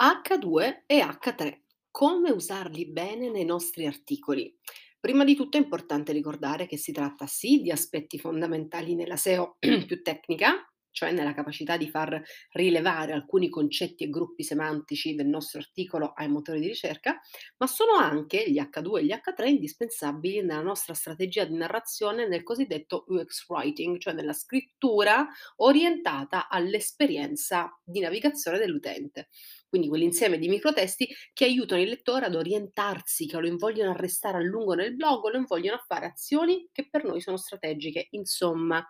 H2 e H3. Come usarli bene nei nostri articoli? Prima di tutto è importante ricordare che si tratta sì di aspetti fondamentali nella SEO più tecnica, cioè nella capacità di far rilevare alcuni concetti e gruppi semantici del nostro articolo ai motori di ricerca, ma sono anche gli H2 e gli H3 indispensabili nella nostra strategia di narrazione nel cosiddetto UX writing, cioè nella scrittura orientata all'esperienza di navigazione dell'utente. Quindi quell'insieme di microtesti che aiutano il lettore ad orientarsi, che lo invogliono a restare a lungo nel blog lo invogliono a fare azioni che per noi sono strategiche. Insomma,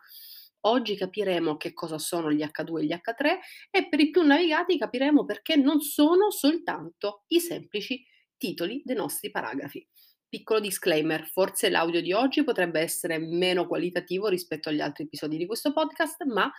Oggi capiremo che cosa sono gli H2 e gli H3 e per i più navigati capiremo perché non sono soltanto i semplici titoli dei nostri paragrafi. Piccolo disclaimer, forse l'audio di oggi potrebbe essere meno qualitativo rispetto agli altri episodi di questo podcast, ma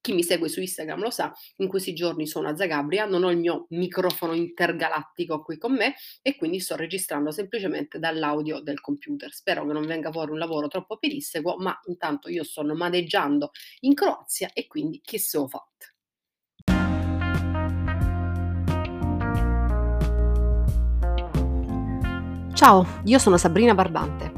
chi mi segue su Instagram lo sa, in questi giorni sono a Zagabria, non ho il mio microfono intergalattico qui con me e quindi sto registrando semplicemente dall'audio del computer. Spero che non venga fuori un lavoro troppo pedissequo, ma intanto io sto nomadeggiando in Croazia e quindi chi se lo fatto. Ciao, io sono Sabrina Barbante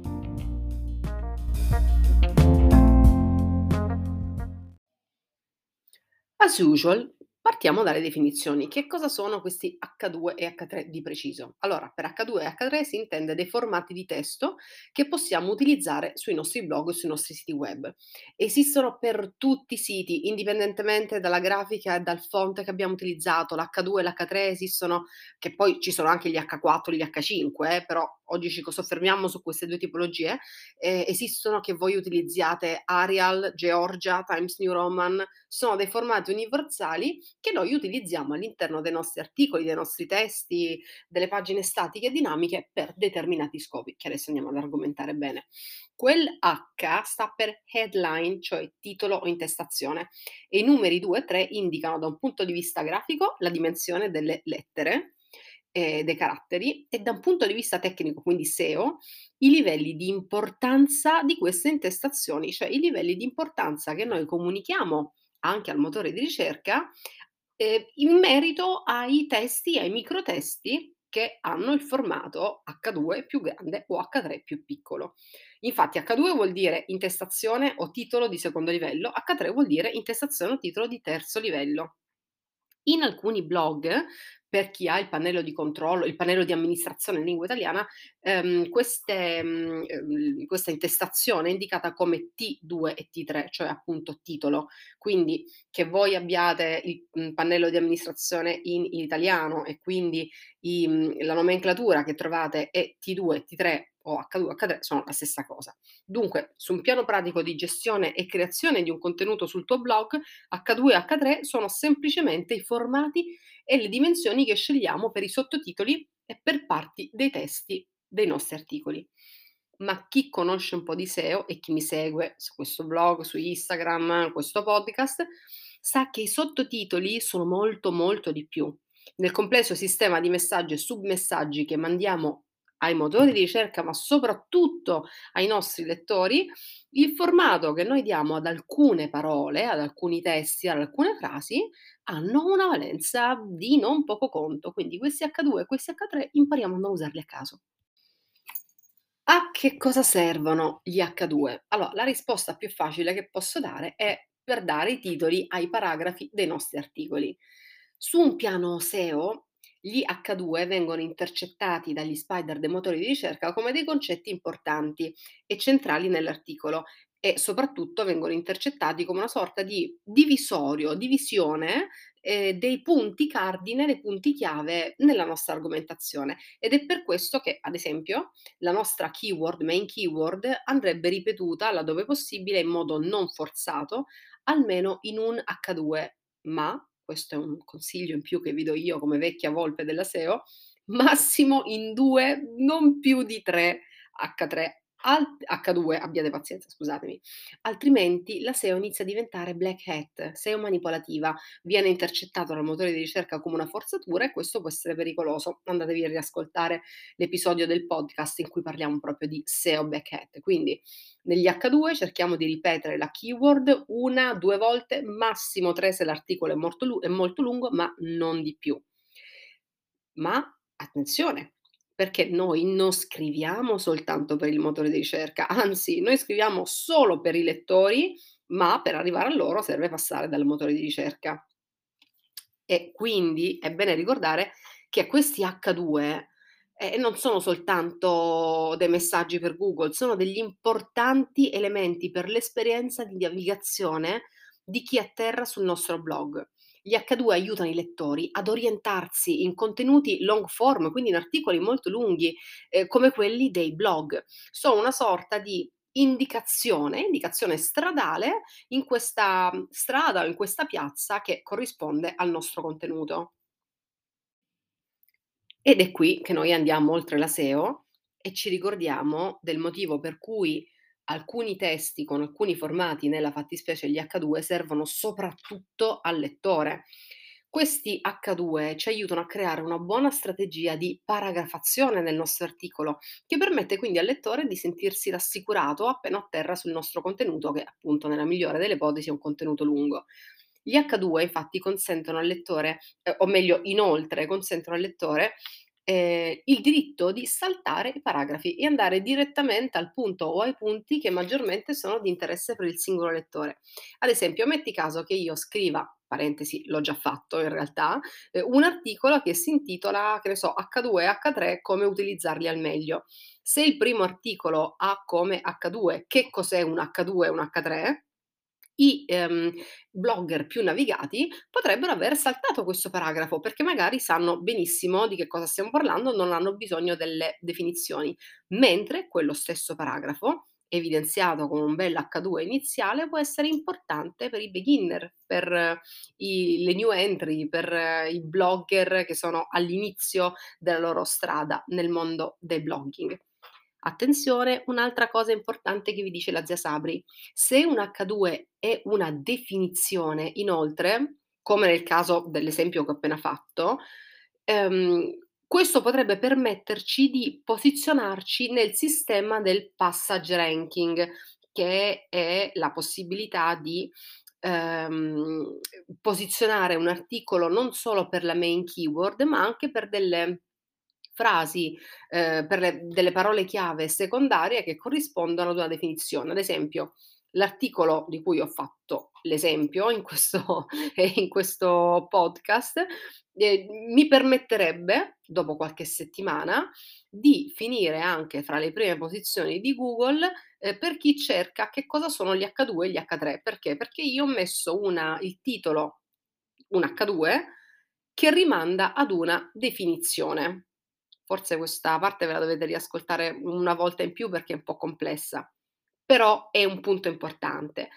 As usual, partiamo dalle definizioni. Che cosa sono questi H2 e H3 di preciso? Allora, per H2 e H3 si intende dei formati di testo che possiamo utilizzare sui nostri blog e sui nostri siti web. Esistono per tutti i siti, indipendentemente dalla grafica e dal font che abbiamo utilizzato. L'H2 e l'H3 esistono, che poi ci sono anche gli H4 e gli H5, eh, però oggi ci soffermiamo su queste due tipologie, eh, esistono che voi utilizziate Arial, Georgia, Times New Roman, sono dei formati universali che noi utilizziamo all'interno dei nostri articoli, dei nostri testi, delle pagine statiche e dinamiche per determinati scopi, che adesso andiamo ad argomentare bene. Quel H sta per headline, cioè titolo o intestazione, e i numeri 2 e 3 indicano da un punto di vista grafico la dimensione delle lettere, eh, dei caratteri e da un punto di vista tecnico, quindi SEO, i livelli di importanza di queste intestazioni, cioè i livelli di importanza che noi comunichiamo anche al motore di ricerca eh, in merito ai testi, ai microtesti che hanno il formato H2 più grande o H3 più piccolo. Infatti H2 vuol dire intestazione o titolo di secondo livello, H3 vuol dire intestazione o titolo di terzo livello. In alcuni blog per chi ha il pannello di controllo, il pannello di amministrazione in lingua italiana, ehm, queste, mh, ehm, questa intestazione è indicata come T2 e T3, cioè appunto titolo. Quindi che voi abbiate il mh, pannello di amministrazione in, in italiano e quindi i, mh, la nomenclatura che trovate è T2 e T3 o H2 H3 sono la stessa cosa. Dunque, su un piano pratico di gestione e creazione di un contenuto sul tuo blog, H2 e H3 sono semplicemente i formati e le dimensioni che scegliamo per i sottotitoli e per parti dei testi dei nostri articoli. Ma chi conosce un po' di SEO e chi mi segue su questo blog, su Instagram, questo podcast, sa che i sottotitoli sono molto molto di più. Nel complesso sistema di messaggi e submessaggi che mandiamo ai motori di ricerca, ma soprattutto ai nostri lettori, il formato che noi diamo ad alcune parole, ad alcuni testi, ad alcune frasi, hanno una valenza di non poco conto. Quindi questi H2 e questi H3 impariamo a non usarli a caso. A che cosa servono gli H2? Allora, la risposta più facile che posso dare è per dare i titoli ai paragrafi dei nostri articoli. Su un piano SEO gli H2 vengono intercettati dagli spider dei motori di ricerca come dei concetti importanti e centrali nell'articolo e soprattutto vengono intercettati come una sorta di divisorio, divisione eh, dei punti cardine, dei punti chiave nella nostra argomentazione. Ed è per questo che, ad esempio, la nostra keyword, main keyword, andrebbe ripetuta laddove possibile in modo non forzato, almeno in un H2, ma questo è un consiglio in più che vi do io come vecchia volpe della SEO, massimo in 2, non più di 3 H3 Al H2, abbiate pazienza, scusatemi. Altrimenti la SEO inizia a diventare black hat, SEO manipolativa, viene intercettato dal motore di ricerca come una forzatura e questo può essere pericoloso. Andatevi a riascoltare l'episodio del podcast in cui parliamo proprio di SEO black hat. Quindi negli H2 cerchiamo di ripetere la keyword una, due volte, massimo tre se l'articolo è molto, è molto lungo, ma non di più. Ma attenzione, perché noi non scriviamo soltanto per il motore di ricerca, anzi noi scriviamo solo per i lettori, ma per arrivare a loro serve passare dal motore di ricerca. E quindi è bene ricordare che questi H2 eh, non sono soltanto dei messaggi per Google, sono degli importanti elementi per l'esperienza di navigazione di chi atterra sul nostro blog. Gli H2 aiutano i lettori ad orientarsi in contenuti long form, quindi in articoli molto lunghi, eh, come quelli dei blog. Sono una sorta di indicazione, indicazione stradale in questa strada o in questa piazza che corrisponde al nostro contenuto. Ed è qui che noi andiamo oltre la SEO e ci ricordiamo del motivo per cui alcuni testi con alcuni formati, nella fattispecie gli H2, servono soprattutto al lettore. Questi H2 ci aiutano a creare una buona strategia di paragrafazione del nostro articolo, che permette quindi al lettore di sentirsi rassicurato appena atterra sul nostro contenuto, che appunto nella migliore delle ipotesi è un contenuto lungo. Gli H2 infatti consentono al lettore, eh, o meglio inoltre consentono al lettore eh, il diritto di saltare i paragrafi e andare direttamente al punto o ai punti che maggiormente sono di interesse per il singolo lettore. Ad esempio, metti caso che io scriva, parentesi, l'ho già fatto in realtà, eh, un articolo che si intitola, che ne so, H2 e H3, come utilizzarli al meglio. Se il primo articolo ha come H2 che cos'è un H2 e un H3, i ehm, blogger più navigati potrebbero aver saltato questo paragrafo perché magari sanno benissimo di che cosa stiamo parlando, non hanno bisogno delle definizioni, mentre quello stesso paragrafo evidenziato con un bel H2 iniziale può essere importante per i beginner, per i, le new entry, per i blogger che sono all'inizio della loro strada nel mondo del blogging. Attenzione, un'altra cosa importante che vi dice la zia Sabri, se un H2 è una definizione, inoltre, come nel caso dell'esempio che ho appena fatto, ehm, questo potrebbe permetterci di posizionarci nel sistema del passage ranking, che è la possibilità di ehm, posizionare un articolo non solo per la main keyword, ma anche per delle frasi, ehm, per le delle parole chiave secondarie che corrispondono ad una definizione. Ad esempio, l'articolo di cui ho fatto l'esempio in questo in questo podcast, ehm, mi permetterebbe, dopo qualche settimana, di finire anche fra le prime posizioni di Google, ehm, per chi cerca che cosa sono gli H2 e gli H3. Perché? Perché io ho messo una il titolo un H2 che rimanda ad una definizione. Forse questa parte ve la dovete riascoltare una volta in più perché è un po' complessa, però è un punto importante.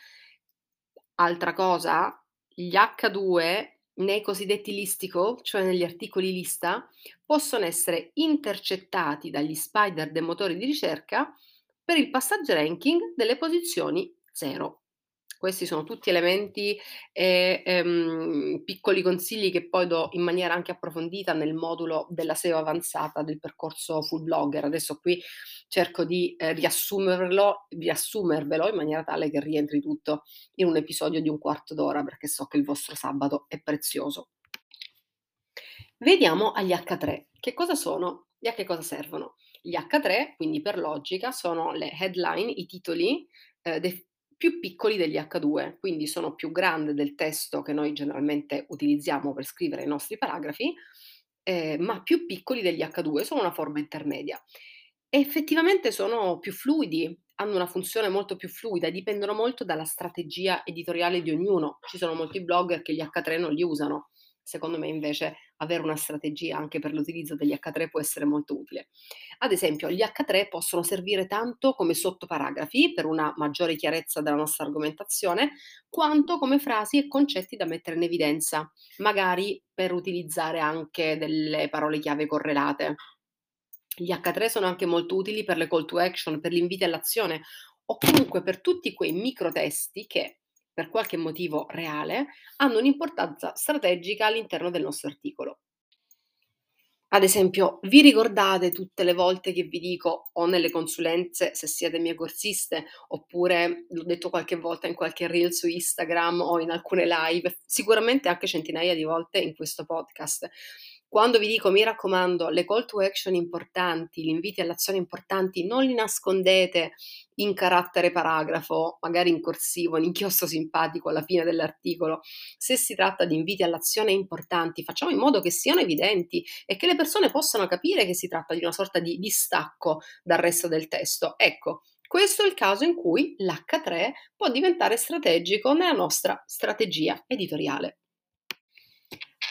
Altra cosa, gli H2 nei cosiddetti listicle, cioè negli articoli lista, possono essere intercettati dagli spider dei motori di ricerca per il passaggio ranking delle posizioni 0. Questi sono tutti elementi e ehm, piccoli consigli che poi do in maniera anche approfondita nel modulo della SEO avanzata del percorso full blogger. Adesso qui cerco di eh, riassumerlo, riassumervelo in maniera tale che rientri tutto in un episodio di un quarto d'ora perché so che il vostro sabato è prezioso. Vediamo agli H3. Che cosa sono e a che cosa servono? Gli H3, quindi per logica, sono le headline, i titoli eh, de- più piccoli degli H2, quindi sono più grandi del testo che noi generalmente utilizziamo per scrivere i nostri paragrafi, eh, ma più piccoli degli H2, sono una forma intermedia. E effettivamente sono più fluidi, hanno una funzione molto più fluida, dipendono molto dalla strategia editoriale di ognuno. Ci sono molti blogger che gli H3 non li usano, Secondo me invece avere una strategia anche per l'utilizzo degli H3 può essere molto utile. Ad esempio, gli H3 possono servire tanto come sottoparagrafi per una maggiore chiarezza della nostra argomentazione, quanto come frasi e concetti da mettere in evidenza, magari per utilizzare anche delle parole chiave correlate. Gli H3 sono anche molto utili per le call to action, per gli inviti all'azione o comunque per tutti quei microtesti che per qualche motivo reale, hanno un'importanza strategica all'interno del nostro articolo. Ad esempio, vi ricordate tutte le volte che vi dico o nelle consulenze se siete mie corsiste, oppure l'ho detto qualche volta in qualche reel su Instagram o in alcune live, sicuramente anche centinaia di volte in questo podcast. Quando vi dico, mi raccomando, le call to action importanti, gli inviti all'azione importanti, non li nascondete in carattere paragrafo, magari in corsivo, in inchiostro simpatico alla fine dell'articolo. Se si tratta di inviti all'azione importanti, facciamo in modo che siano evidenti e che le persone possano capire che si tratta di una sorta di distacco dal resto del testo. Ecco, questo è il caso in cui l'H3 può diventare strategico nella nostra strategia editoriale.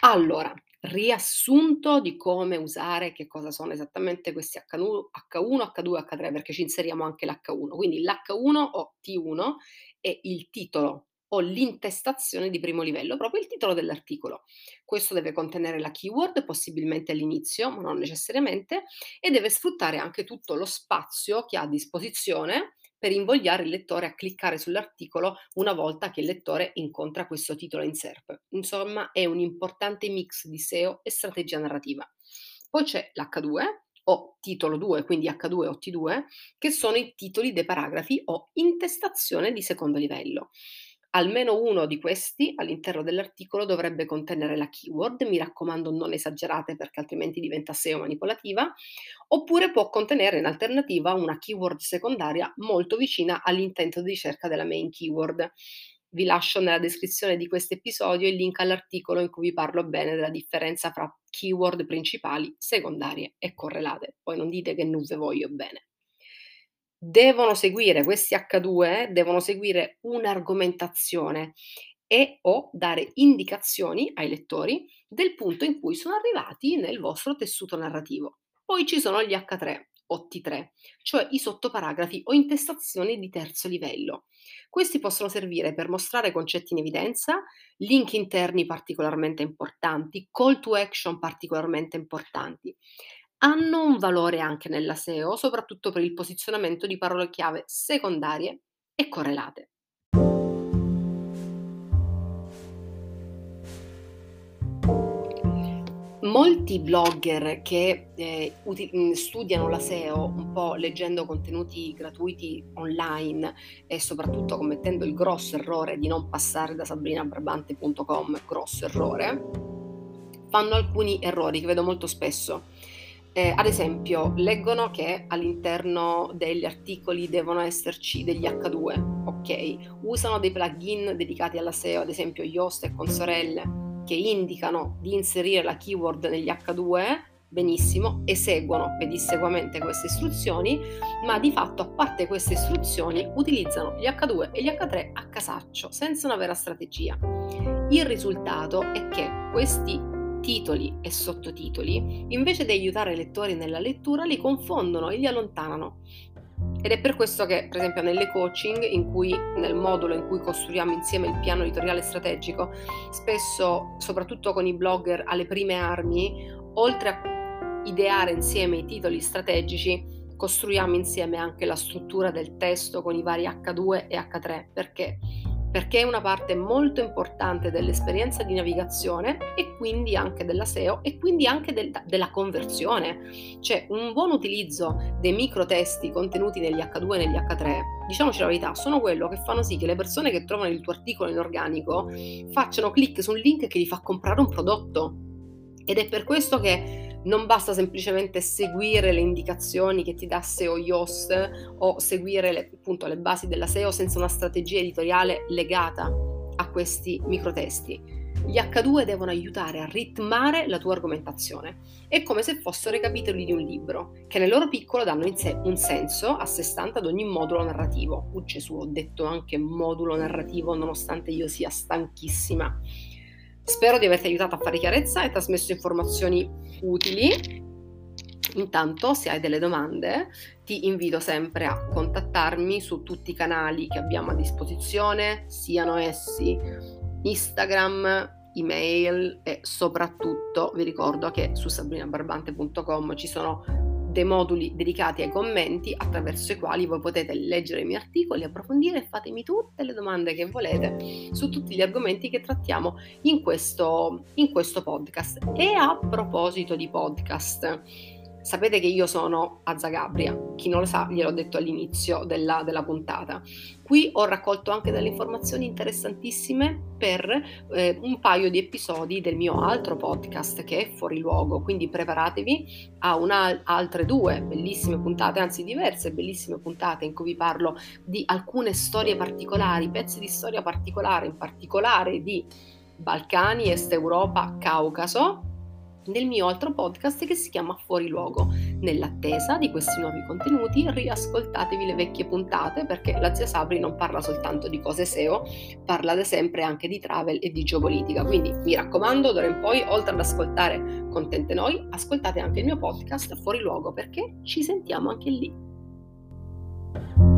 Allora, riassunto di come usare, che cosa sono esattamente questi H1, H2, H3, perché ci inseriamo anche l'H1. Quindi l'H1 o T1 è il titolo o l'intestazione di primo livello, proprio il titolo dell'articolo. Questo deve contenere la keyword, possibilmente all'inizio, ma non necessariamente, e deve sfruttare anche tutto lo spazio che ha a disposizione per invogliare il lettore a cliccare sull'articolo una volta che il lettore incontra questo titolo in SERP. Insomma, è un importante mix di SEO e strategia narrativa. Poi c'è l'H2 o titolo 2, quindi H2 o T2, che sono i titoli dei paragrafi o intestazione di secondo livello. Almeno uno di questi all'interno dell'articolo dovrebbe contenere la keyword, mi raccomando non esagerate perché altrimenti diventa SEO manipolativa, oppure può contenere in alternativa una keyword secondaria molto vicina all'intento di ricerca della main keyword. Vi lascio nella descrizione di questo episodio il link all'articolo in cui vi parlo bene della differenza fra keyword principali, secondarie e correlate. Poi non dite che non ve voglio bene devono seguire questi H2, devono seguire un'argomentazione e o dare indicazioni ai lettori del punto in cui sono arrivati nel vostro tessuto narrativo. Poi ci sono gli H3 o T3, cioè i sottoparagrafi o intestazioni di terzo livello. Questi possono servire per mostrare concetti in evidenza, link interni particolarmente importanti, call to action particolarmente importanti hanno un valore anche nella SEO, soprattutto per il posizionamento di parole chiave secondarie e correlate. Molti blogger che eh, uti- mm, studiano la SEO un po' leggendo contenuti gratuiti online e soprattutto commettendo il grosso errore di non passare da sabrinabrabante.com, grosso errore, fanno alcuni errori che vedo molto spesso eh, ad esempio, leggono che all'interno degli articoli devono esserci degli H2, ok? Usano dei plugin dedicati alla SEO, ad esempio Yoast e Consorelle, che indicano di inserire la keyword negli H2, benissimo, eseguono pedissequamente queste istruzioni, ma di fatto, a parte queste istruzioni, utilizzano gli H2 e gli H3 a casaccio, senza una vera strategia. Il risultato è che questi titoli e sottotitoli, invece di aiutare i lettori nella lettura, li confondono e li allontanano. Ed è per questo che, per esempio, nelle coaching, in cui, nel modulo in cui costruiamo insieme il piano editoriale strategico, spesso, soprattutto con i blogger alle prime armi, oltre a ideare insieme i titoli strategici, costruiamo insieme anche la struttura del testo con i vari H2 e H3, perché perché è una parte molto importante dell'esperienza di navigazione e quindi anche della SEO e quindi anche del, della conversione. Cioè un buon utilizzo dei microtesti contenuti negli H2 e negli H3, diciamoci la verità, sono quello che fanno sì che le persone che trovano il tuo articolo in organico facciano clic su un link che gli fa comprare un prodotto. Ed è per questo che non basta semplicemente seguire le indicazioni che ti dà SEO Yoast o seguire le, appunto, le basi della SEO senza una strategia editoriale legata a questi microtesti. Gli H2 devono aiutare a ritmare la tua argomentazione. È come se fossero i capitoli di un libro, che nel loro piccolo danno in sé un senso a sé stante ad ogni modulo narrativo. Uh, Gesù, ho detto anche modulo narrativo nonostante io sia stanchissima. Spero di averti aiutato a fare chiarezza e trasmesso informazioni utili. Intanto, se hai delle domande, ti invito sempre a contattarmi su tutti i canali che abbiamo a disposizione, siano essi Instagram, email e soprattutto vi ricordo che su sabrinabarbante.com ci sono dei moduli dedicati ai commenti attraverso i quali voi potete leggere i miei articoli, approfondire e fatemi tutte le domande che volete su tutti gli argomenti che trattiamo in questo, in questo podcast. E a proposito di podcast, Sapete che io sono a Zagabria, chi non lo sa gliel'ho detto all'inizio della, della puntata. Qui ho raccolto anche delle informazioni interessantissime per eh, un paio di episodi del mio altro podcast che è Fuori Luogo, quindi preparatevi a una, altre due bellissime puntate, anzi diverse bellissime puntate in cui vi parlo di alcune storie particolari, pezzi di storia particolare, in particolare di Balcani, Est Europa, Caucaso nel mio altro podcast che si chiama Fuori Luogo. Nell'attesa di questi nuovi contenuti, riascoltatevi le vecchie puntate perché la zia Sabri non parla soltanto di cose SEO, parla da sempre anche di travel e di geopolitica. Quindi mi raccomando, d'ora in poi, oltre ad ascoltare Contente Noi, ascoltate anche il mio podcast Fuori Luogo perché ci sentiamo anche lì.